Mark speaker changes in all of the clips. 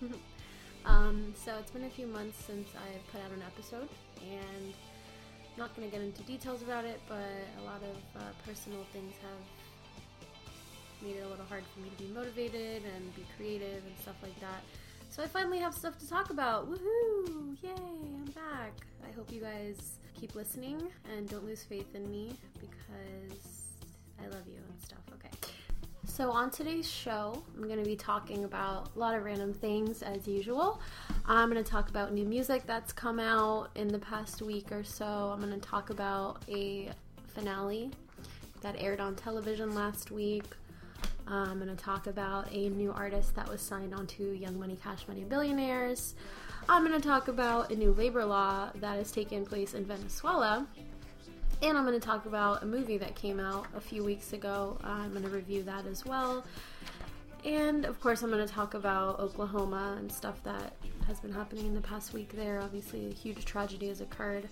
Speaker 1: um, so it's been a few months since I put out an episode, and I'm not going to get into details about it, but a lot of uh, personal things have made it a little hard for me to be motivated and be creative and stuff like that. So I finally have stuff to talk about. Woohoo! Yay! I'm back. I hope you guys keep listening and don't lose faith in me because I love you and stuff. Okay. So, on today's show, I'm going to be talking about a lot of random things as usual. I'm going to talk about new music that's come out in the past week or so. I'm going to talk about a finale that aired on television last week. Um, I'm going to talk about a new artist that was signed onto Young Money Cash Money Billionaires. I'm going to talk about a new labor law that has taken place in Venezuela and I'm going to talk about a movie that came out a few weeks ago. Uh, I'm going to review that as well. And of course, I'm going to talk about Oklahoma and stuff that has been happening in the past week there. Obviously, a huge tragedy has occurred.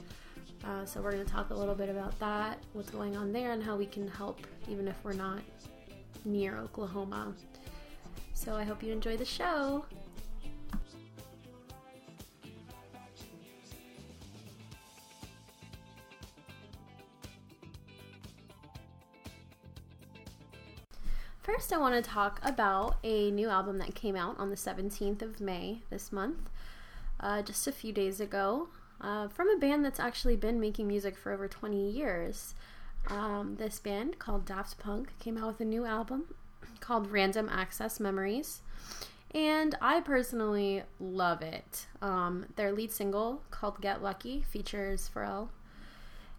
Speaker 1: Uh, so, we're going to talk a little bit about that, what's going on there, and how we can help even if we're not near Oklahoma. So, I hope you enjoy the show. First, I want to talk about a new album that came out on the 17th of May this month, uh, just a few days ago, uh, from a band that's actually been making music for over 20 years. Um, this band called Daft Punk came out with a new album called Random Access Memories, and I personally love it. Um, their lead single called Get Lucky features Pharrell,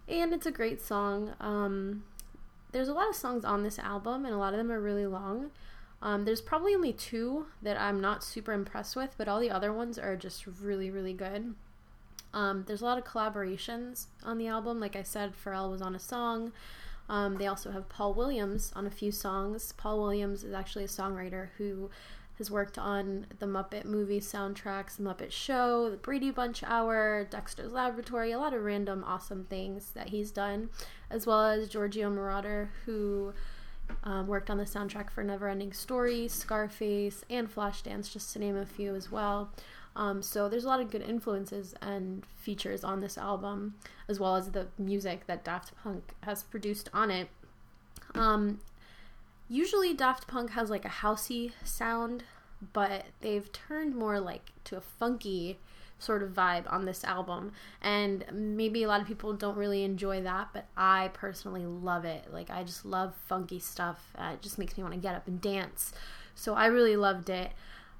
Speaker 1: and it's a great song. Um, there's a lot of songs on this album, and a lot of them are really long. Um, there's probably only two that I'm not super impressed with, but all the other ones are just really, really good. Um, there's a lot of collaborations on the album. Like I said, Pharrell was on a song. Um, they also have Paul Williams on a few songs. Paul Williams is actually a songwriter who has worked on the Muppet movie soundtracks, the Muppet Show, the Brady Bunch Hour, Dexter's Laboratory, a lot of random awesome things that he's done, as well as Giorgio Moroder, who um, worked on the soundtrack for Neverending Story, Scarface, and Flashdance, just to name a few as well. Um, so there's a lot of good influences and features on this album, as well as the music that Daft Punk has produced on it. Um, usually Daft Punk has like a housey sound, but they've turned more like to a funky sort of vibe on this album. And maybe a lot of people don't really enjoy that, but I personally love it. Like I just love funky stuff. Uh, it just makes me want to get up and dance. So I really loved it.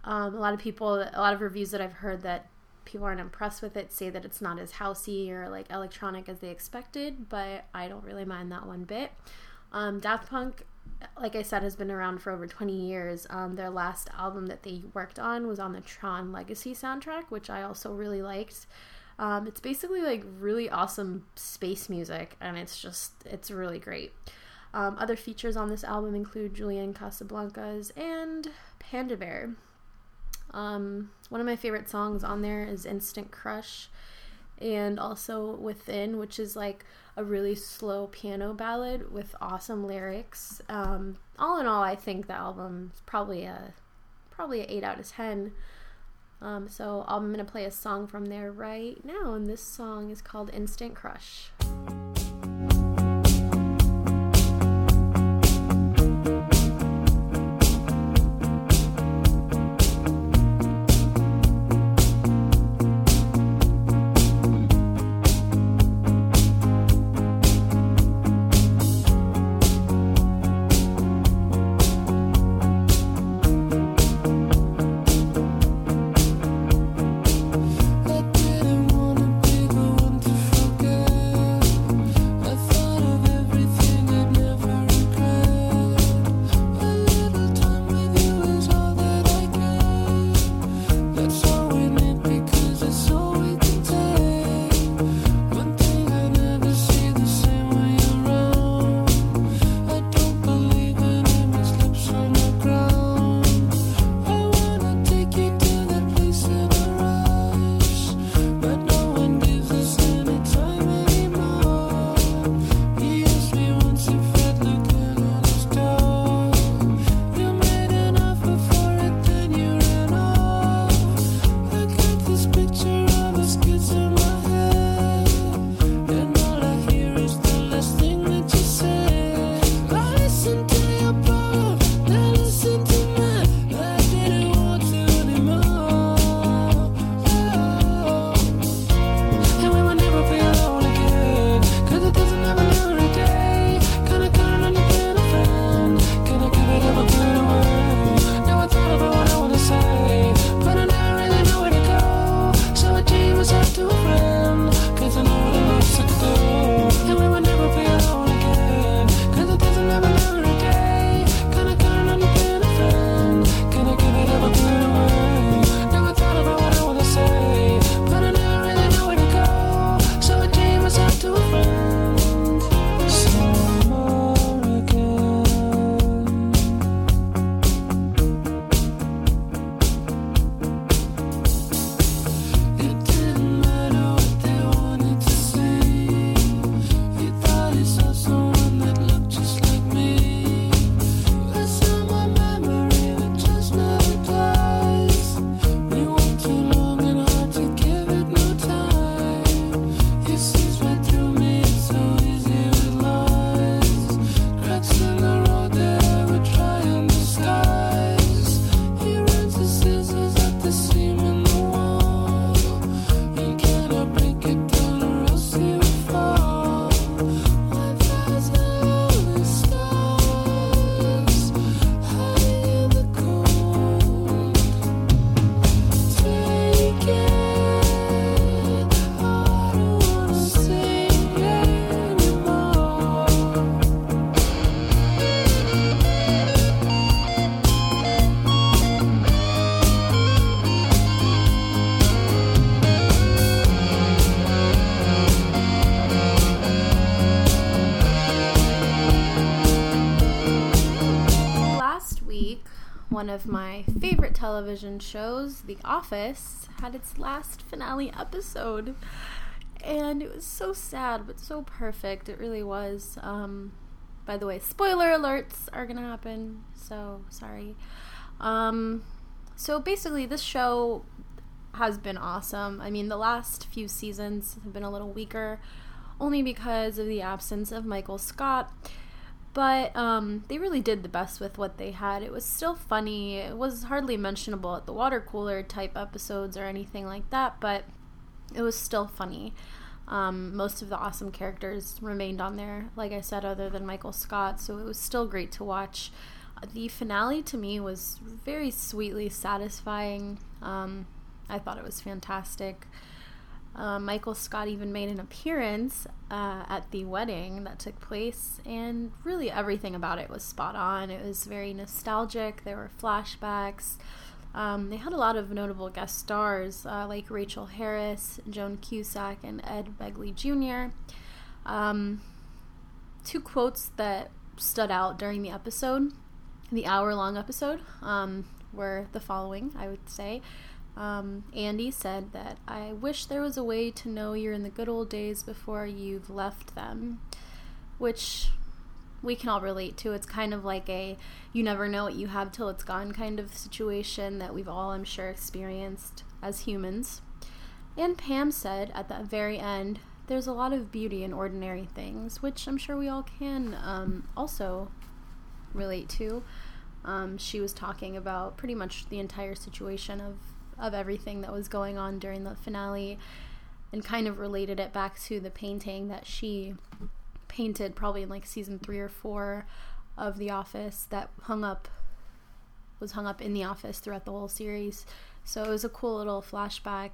Speaker 1: Um, a lot of people, a lot of reviews that I've heard that people aren't impressed with it say that it's not as housey or like electronic as they expected, but I don't really mind that one bit. Um, Daft Punk like I said, has been around for over 20 years. Um, their last album that they worked on was on the Tron Legacy soundtrack, which I also really liked. Um, it's basically like really awesome space music, and it's just, it's really great. Um, other features on this album include Julian Casablancas and Panda Bear. Um, one of my favorite songs on there is Instant Crush and also Within, which is like a really slow piano ballad with awesome lyrics. Um, all in all, I think the album is probably a probably an eight out of ten. Um, so I'm gonna play a song from there right now, and this song is called Instant Crush.
Speaker 2: One
Speaker 1: of my favorite television shows, The Office, had its last finale episode. And it was so sad, but so perfect. It really was. Um, by the way, spoiler alerts are going to happen, so sorry. Um, so basically, this show has been awesome. I mean, the last few seasons have been a little weaker, only because of the absence of Michael Scott. But um, they really did the best with what they had. It was still funny. It was hardly mentionable at the water cooler type episodes or anything like that, but it was still funny. Um, most of the awesome characters remained on there, like I said, other than Michael Scott, so it was still great to watch. The finale to me was very sweetly satisfying. Um, I thought it was fantastic. Uh, Michael Scott even made an appearance uh, at the wedding that took place, and really everything about it was spot on. It was very nostalgic. There were flashbacks. Um, they had a lot of notable guest stars uh, like Rachel Harris, Joan Cusack, and Ed Begley Jr. Um, two quotes that stood out during the episode, the hour long episode, um, were the following I would say. Um, Andy said that I wish there was a way to know you're in the good old days before you've left them, which we can all relate to. It's kind of like a you never know what you have till it's gone kind of situation that we've all, I'm sure, experienced as humans. And Pam said at the very end, there's a lot of beauty in ordinary things, which I'm sure we all can um, also relate to. Um, she was talking about pretty much the entire situation of of everything that was going on during the finale and kind of related it back to the painting that she painted probably in like season 3 or 4 of The Office that hung up was hung up in the office throughout the whole series. So it was a cool little flashback.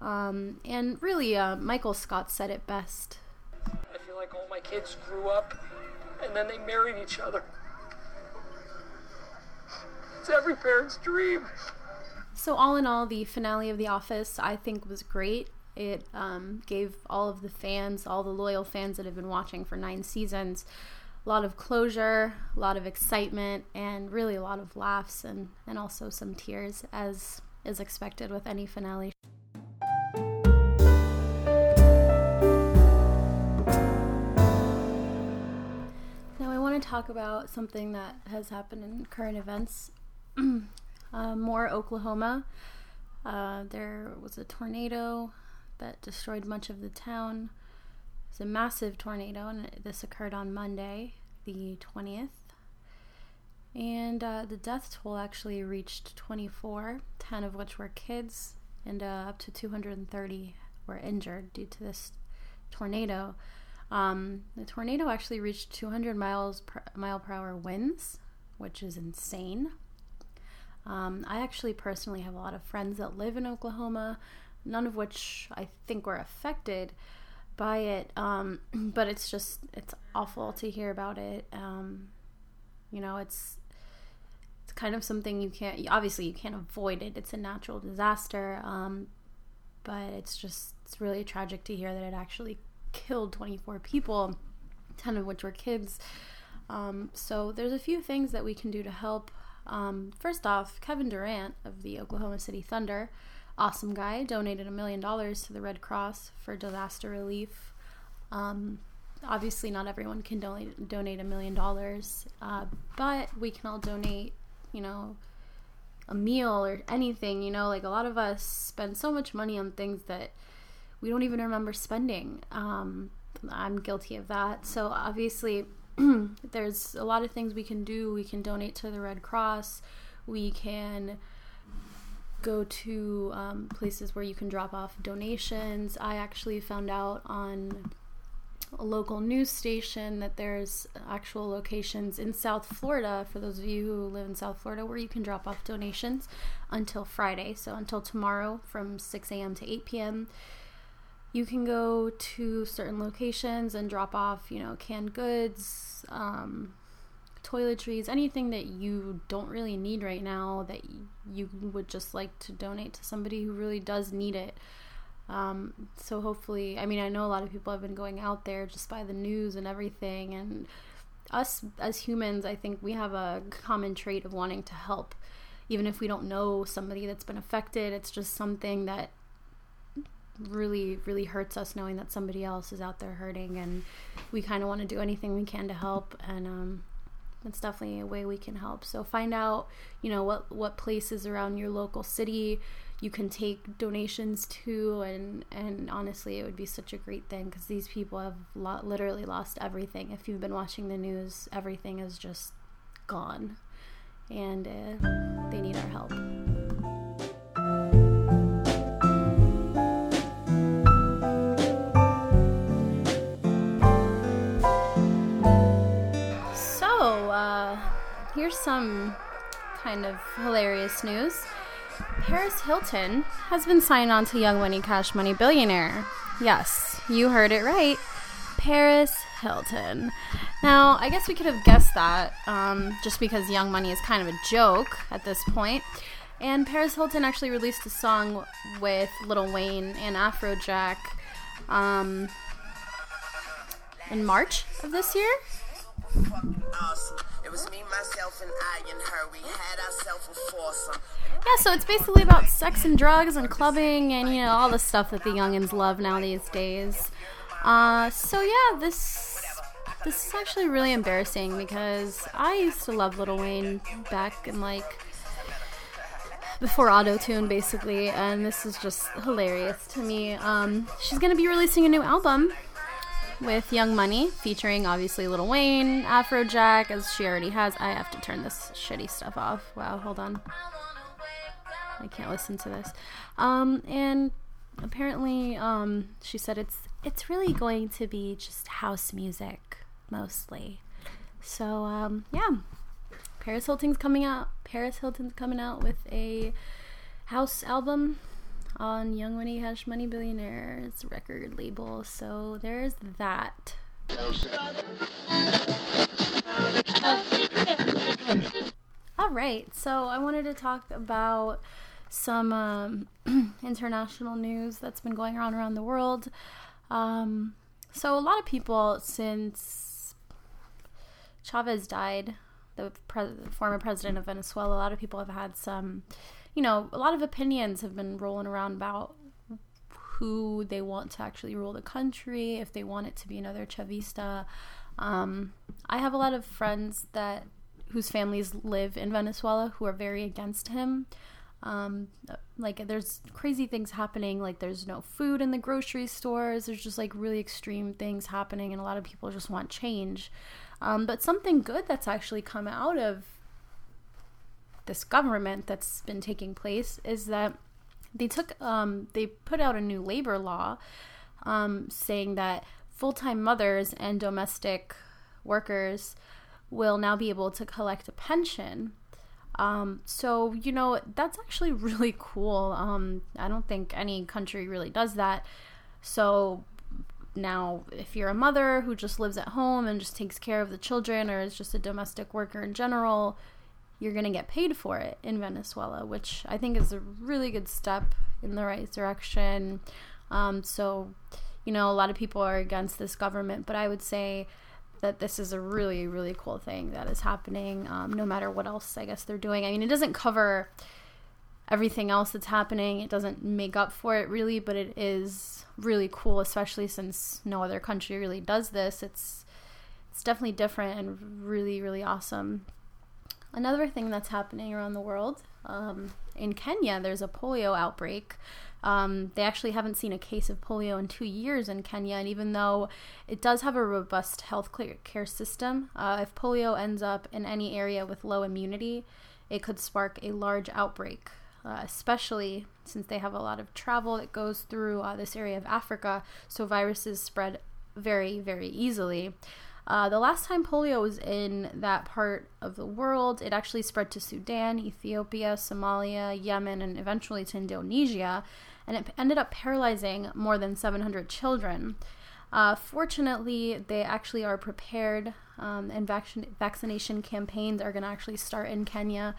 Speaker 1: Um, and really, uh, Michael Scott said it best.
Speaker 2: I feel like all my kids grew up and then they married each other. It's every parent's dream.
Speaker 1: So, all in all, the finale of The Office I think was great. It um, gave all of the fans, all the loyal fans that have been watching for nine seasons, a lot of closure, a lot of excitement, and really a lot of laughs and, and also some tears, as is expected with any finale. Now, I want to talk about something that has happened in current events. uh, Moore, Oklahoma. Uh, there was a tornado that destroyed much of the town. It's a massive tornado, and this occurred on Monday, the 20th. And uh, the death toll actually reached 24, 10 of which were kids, and uh, up to 230 were injured due to this tornado. Um, the tornado actually reached 200 miles per, mile per hour winds, which is insane. Um, I actually personally have a lot of friends that live in Oklahoma, none of which I think were affected by it. Um, but it's just it's awful to hear about it. Um, you know, it's it's kind of something you can't obviously you can't avoid it. It's a natural disaster. Um, but it's just it's really tragic to hear that it actually killed 24 people, 10 of which were kids. Um, so there's a few things that we can do to help. Um, first off, Kevin Durant of the Oklahoma City Thunder, awesome guy, donated a million dollars to the Red Cross for disaster relief. Um, obviously, not everyone can donate donate a million dollars, uh, but we can all donate, you know, a meal or anything. You know, like a lot of us spend so much money on things that we don't even remember spending. Um, I'm guilty of that. So obviously there's a lot of things we can do. We can donate to the Red Cross. We can go to um, places where you can drop off donations. I actually found out on a local news station that there's actual locations in South Florida for those of you who live in South Florida where you can drop off donations until Friday. So until tomorrow from 6 a.m. to 8 p.m you can go to certain locations and drop off, you know, canned goods, um, toiletries, anything that you don't really need right now that you would just like to donate to somebody who really does need it. Um, so hopefully, I mean, I know a lot of people have been going out there just by the news and everything, and us as humans, I think we have a common trait of wanting to help, even if we don't know somebody that's been affected. It's just something that really, really hurts us knowing that somebody else is out there hurting, and we kind of want to do anything we can to help. And um, that's definitely a way we can help. So find out, you know, what what places around your local city you can take donations to and and honestly it would be such a great thing because these people have lo- literally lost everything if you've been watching the news everything is just gone and uh, they need our help here's some kind of hilarious news Paris Hilton has been signed on to Young Money Cash Money Billionaire. Yes, you heard it right. Paris Hilton. Now, I guess we could have guessed that um, just because Young Money is kind of a joke at this point. And Paris Hilton actually released a song with Lil Wayne and Afrojack um, in March of this year. It was me, myself, and I and her. We had ourselves a foursome. Yeah, so it's basically about sex and drugs and clubbing and you know all the stuff that the youngins love now these days. Uh, so yeah, this this is actually really embarrassing because I used to love Lil Wayne back in like before auto tune basically and this is just hilarious to me um, she's gonna be releasing a new album with Young Money, featuring obviously Lil Wayne, Afrojack, as she already has. I have to turn this shitty stuff off. Wow, hold on. I can't listen to this. Um, and apparently, um, she said it's it's really going to be just house music mostly. So um, yeah, Paris Hilton's coming out. Paris Hilton's coming out with a house album on Young Money Cash Money Billionaire's record label. So there's that. All right, so I wanted to talk about some um, international news that's been going on around the world. Um, so, a lot of people, since Chavez died, the pre- former president of Venezuela, a lot of people have had some you know, a lot of opinions have been rolling around about who they want to actually rule the country, if they want it to be another Chavista. Um, I have a lot of friends that whose families live in Venezuela who are very against him. Um, like there's crazy things happening. Like there's no food in the grocery stores. There's just like really extreme things happening, and a lot of people just want change. Um, but something good that's actually come out of this government that's been taking place is that they took um, they put out a new labor law um, saying that full-time mothers and domestic workers will now be able to collect a pension. Um, so you know that's actually really cool. Um, i don't think any country really does that. So now if you're a mother who just lives at home and just takes care of the children or is just a domestic worker in general you're going to get paid for it in Venezuela, which I think is a really good step in the right direction. Um, so, you know, a lot of people are against this government, but I would say that this is a really, really cool thing that is happening, um, no matter what else I guess they're doing. I mean, it doesn't cover everything else that's happening, it doesn't make up for it really, but it is really cool, especially since no other country really does this. It's it's definitely different and really, really awesome another thing that's happening around the world um, in Kenya, there's a polio outbreak. Um, they actually haven't seen a case of polio in two years in Kenya, and even though it does have a robust health care system, uh, if polio ends up in any area with low immunity, it could spark a large outbreak, uh, especially since they have a lot of travel that goes through uh, this area of Africa, so viruses spread very, very easily. Uh, the last time polio was in that part of the world, it actually spread to Sudan, Ethiopia, Somalia, Yemen, and eventually to Indonesia, and it ended up paralyzing more than 700 children. Uh, fortunately, they actually are prepared, um, and vac- vaccination campaigns are going to actually start in Kenya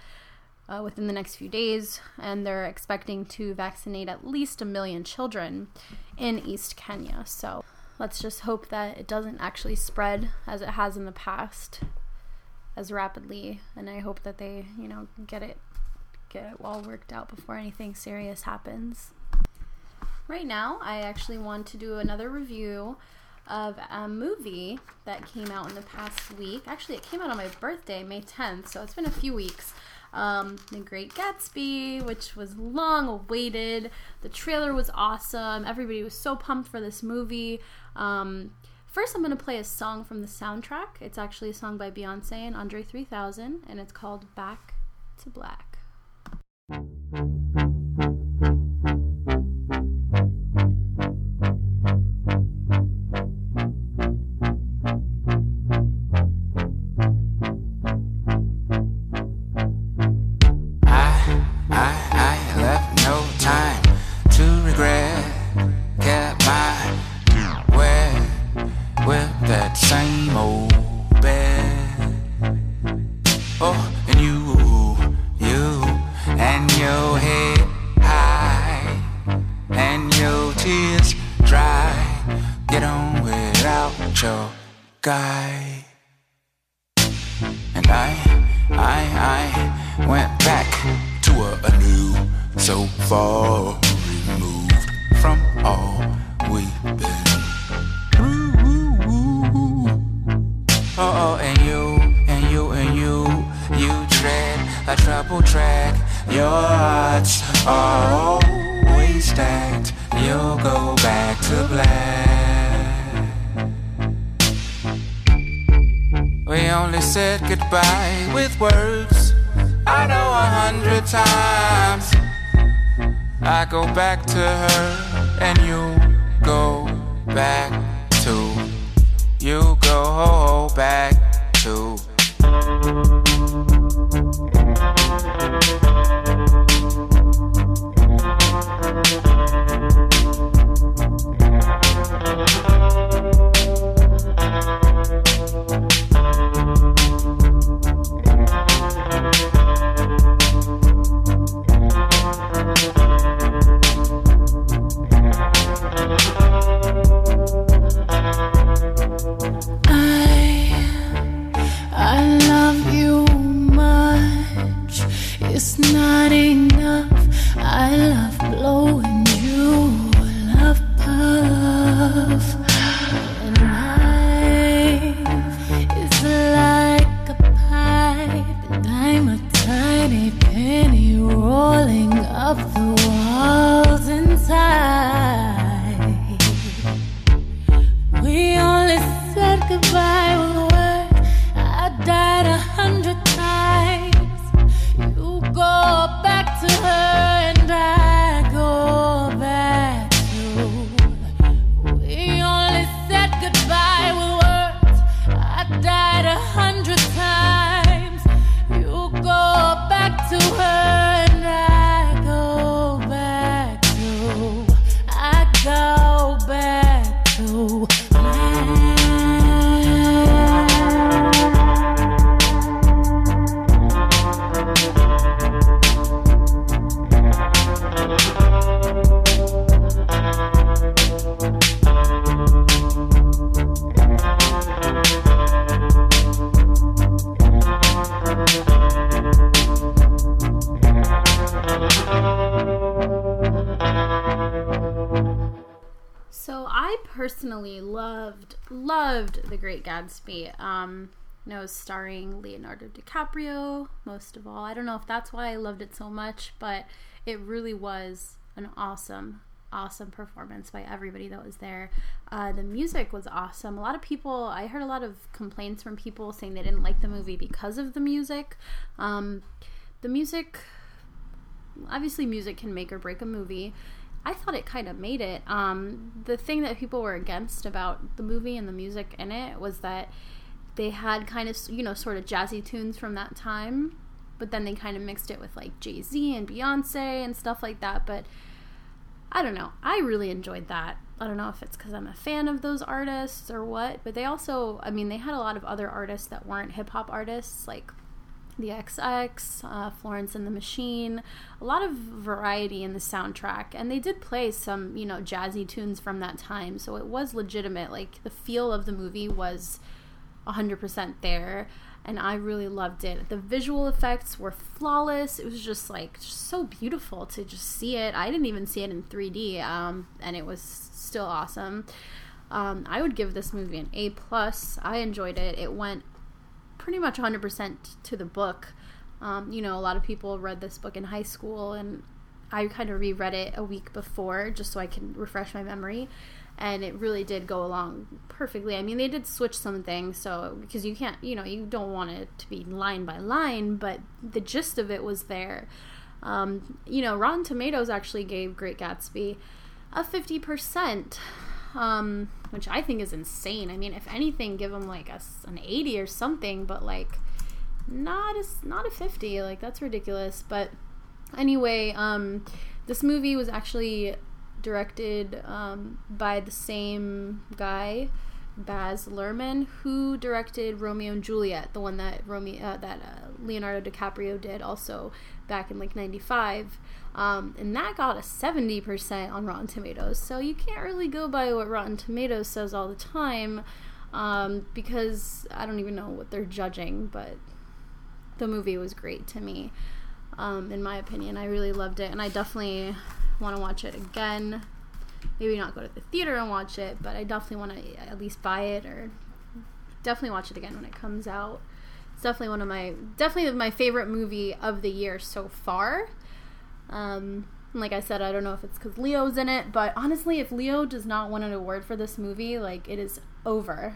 Speaker 1: uh, within the next few days, and they're expecting to vaccinate at least a million children in East Kenya. So let's just hope that it doesn't actually spread as it has in the past as rapidly. And I hope that they, you know, get it get it all worked out before anything serious happens. Right now, I actually want to do another review of a movie that came out in the past week. Actually, it came out on my birthday, May 10th, so it's been a few weeks. Um, the Great Gatsby, which was long awaited. The trailer was awesome. Everybody was so pumped for this movie. Um, first, I'm going to play a song from the soundtrack. It's actually a song by Beyonce and Andre 3000, and it's called Back to Black. Gatsby. Um, know, starring Leonardo DiCaprio most of all. I don't know if that's why I loved it so much, but it really was an awesome, awesome performance by everybody that was there. Uh, the music was awesome. A lot of people, I heard a lot of complaints from people saying they didn't like the movie because of the music. Um, the music, obviously, music can make or break a movie. I thought it kind of made it. Um, the thing that people were against about the movie and the music in it was that they had kind of, you know, sort of jazzy tunes from that time, but then they kind of mixed it with like Jay Z and Beyonce and stuff like that. But I don't know. I really enjoyed that. I don't know if it's because I'm a fan of those artists or what, but they also, I mean, they had a lot of other artists that weren't hip hop artists, like the XX, uh, Florence and the Machine, a lot of variety in the soundtrack. And they did play some, you know, jazzy tunes from that time. So it was legitimate. Like the feel of the movie was 100% there. And I really loved it. The visual effects were flawless. It was just like just so beautiful to just see it. I didn't even see it in 3D, um, and it was still awesome. Um, I would give this movie an A plus. I enjoyed it. It went pretty much 100% to the book. Um, you know, a lot of people read this book in high school, and I kind of reread it a week before just so I can refresh my memory. And it really did go along perfectly. I mean, they did switch some things, so because you can't, you know, you don't want it to be line by line, but the gist of it was there. Um, you know, Rotten Tomatoes actually gave Great Gatsby a 50% um, which I think is insane. I mean, if anything, give them like a, an 80 or something, but like not a, not a 50. Like that's ridiculous. But anyway, um, this movie was actually directed um, by the same guy, Baz Luhrmann, who directed Romeo and Juliet, the one that Romeo uh, that uh, Leonardo DiCaprio did also back in like '95. Um, and that got a 70% on Rotten Tomatoes. So you can't really go by what Rotten Tomatoes says all the time um, because I don't even know what they're judging, but the movie was great to me, um, in my opinion. I really loved it, and I definitely want to watch it again. Maybe not go to the theater and watch it, but I definitely want to at least buy it or definitely watch it again when it comes out. It's definitely one of my definitely my favorite movie of the year so far. Um, like I said, I don't know if it's because Leo's in it, but honestly, if Leo does not win an award for this movie, like it is over.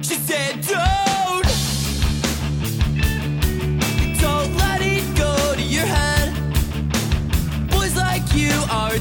Speaker 3: She said, Don't, don't let it go to your head. Boys like you are a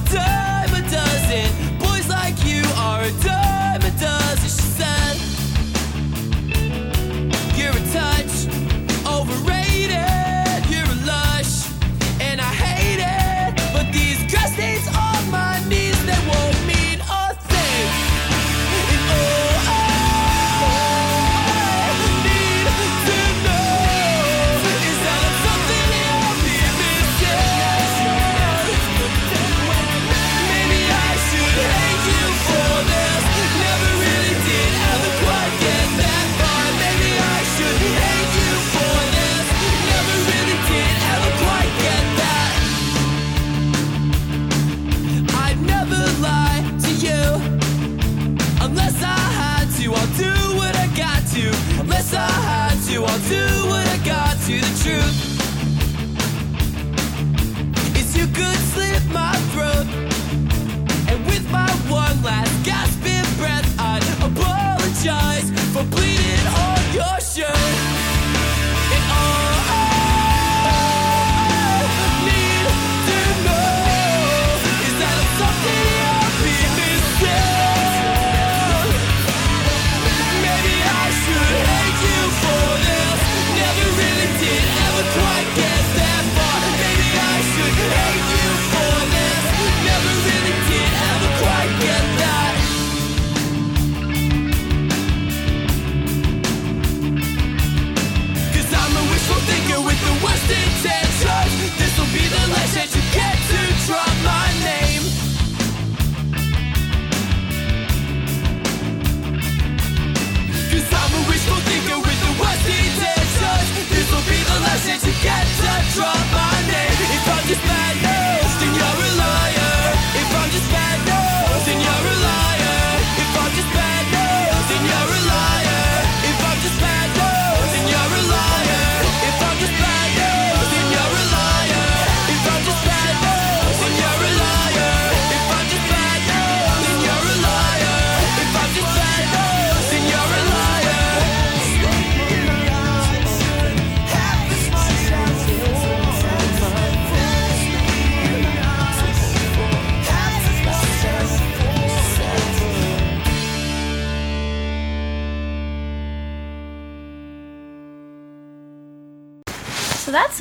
Speaker 3: get to drop my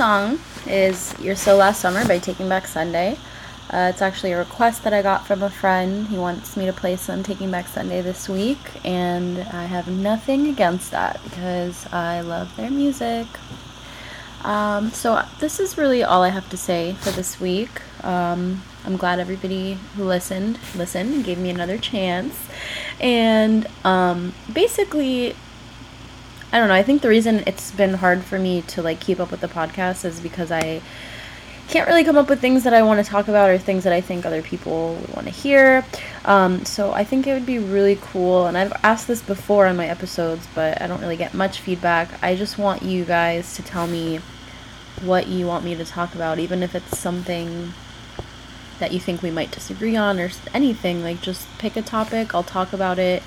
Speaker 4: song is You're So Last Summer by Taking Back Sunday.
Speaker 5: Uh, it's actually a request that I got from a friend. He wants me to play some Taking Back Sunday this week, and I have nothing against that because I love their music. Um, so, this is really all I have to say for this week. Um, I'm glad everybody who listened listened and gave me another chance. And um, basically, I don't know. I think the reason it's been hard for me to like keep up with the podcast is because I can't really come up with things that I want to talk about or things that I think other people would want to hear. Um, so I think it would be really cool, and I've asked this before on my episodes, but I don't really get much feedback. I just want you guys to tell me what you want me to talk about, even if it's something that you think we might disagree on or anything. Like, just pick a topic, I'll talk about it.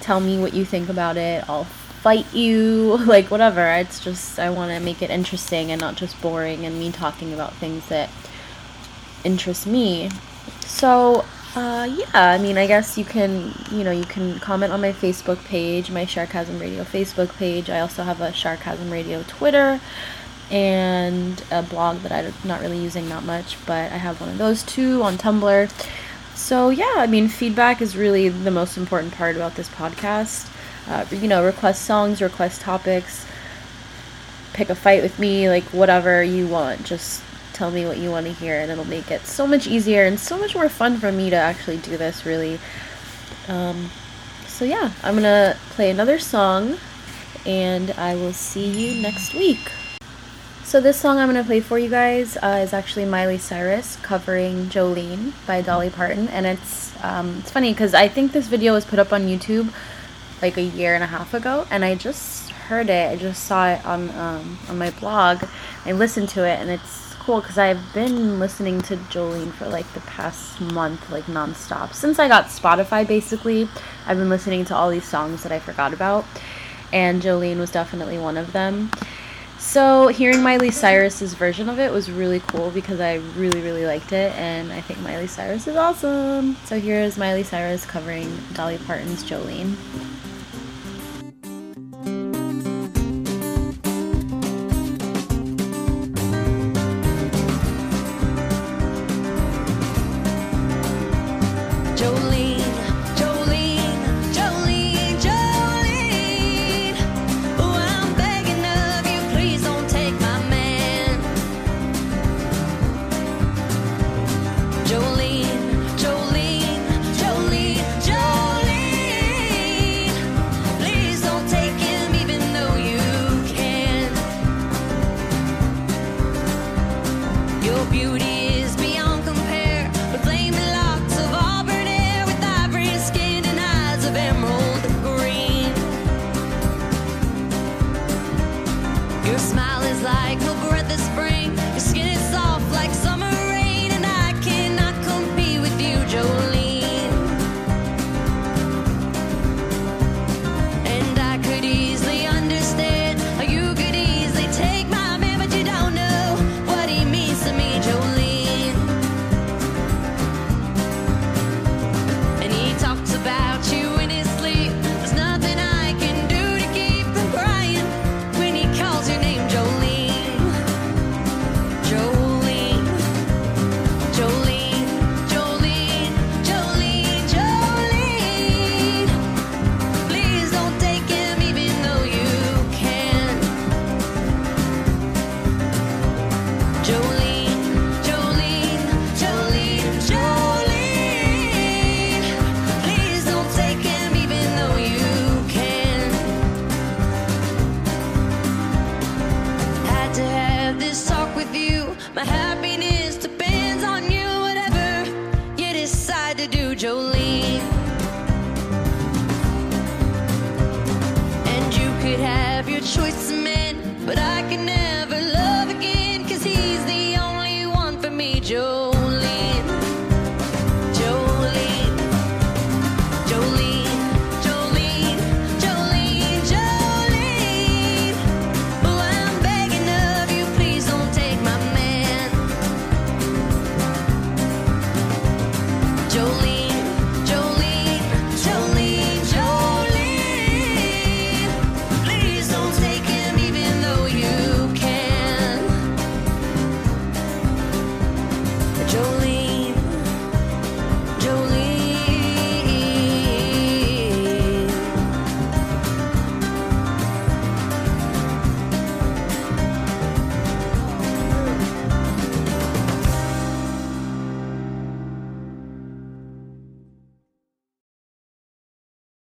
Speaker 5: Tell me what you think about it. I'll fight you, like whatever. It's just I want to make it interesting and not just boring and me talking about things that interest me. So, uh, yeah, I mean, I guess you can, you know, you can comment on my Facebook page, my Sharkasm Radio Facebook page. I also have a Sharkasm Radio Twitter and a blog that I'm not really using that much, but I have one of those too on Tumblr. So, yeah, I mean, feedback is really the most important part about this podcast uh, you know, request songs, request topics, pick a fight with me, like whatever you want. Just tell me what you want to hear, and it'll make it so much easier and so much more fun for me to actually do this, really. Um, so, yeah, I'm gonna play another song, and I will see you next week. So, this song I'm gonna play for you guys uh, is actually Miley Cyrus covering Jolene by Dolly Parton, and it's um, it's funny because I think this video was put up on YouTube like a year and a half ago, and I just heard it. I just saw it on um, on my blog. I listened to it, and it's cool because I've been listening to Jolene for like the past month, like nonstop since I got Spotify. Basically, I've been listening to all these songs that I forgot about, and Jolene was definitely one of them. So hearing Miley Cyrus's version of it was really cool because I really really liked it and I think Miley Cyrus is awesome. So here is Miley Cyrus covering Dolly Parton's Jolene.
Speaker 6: could have your choice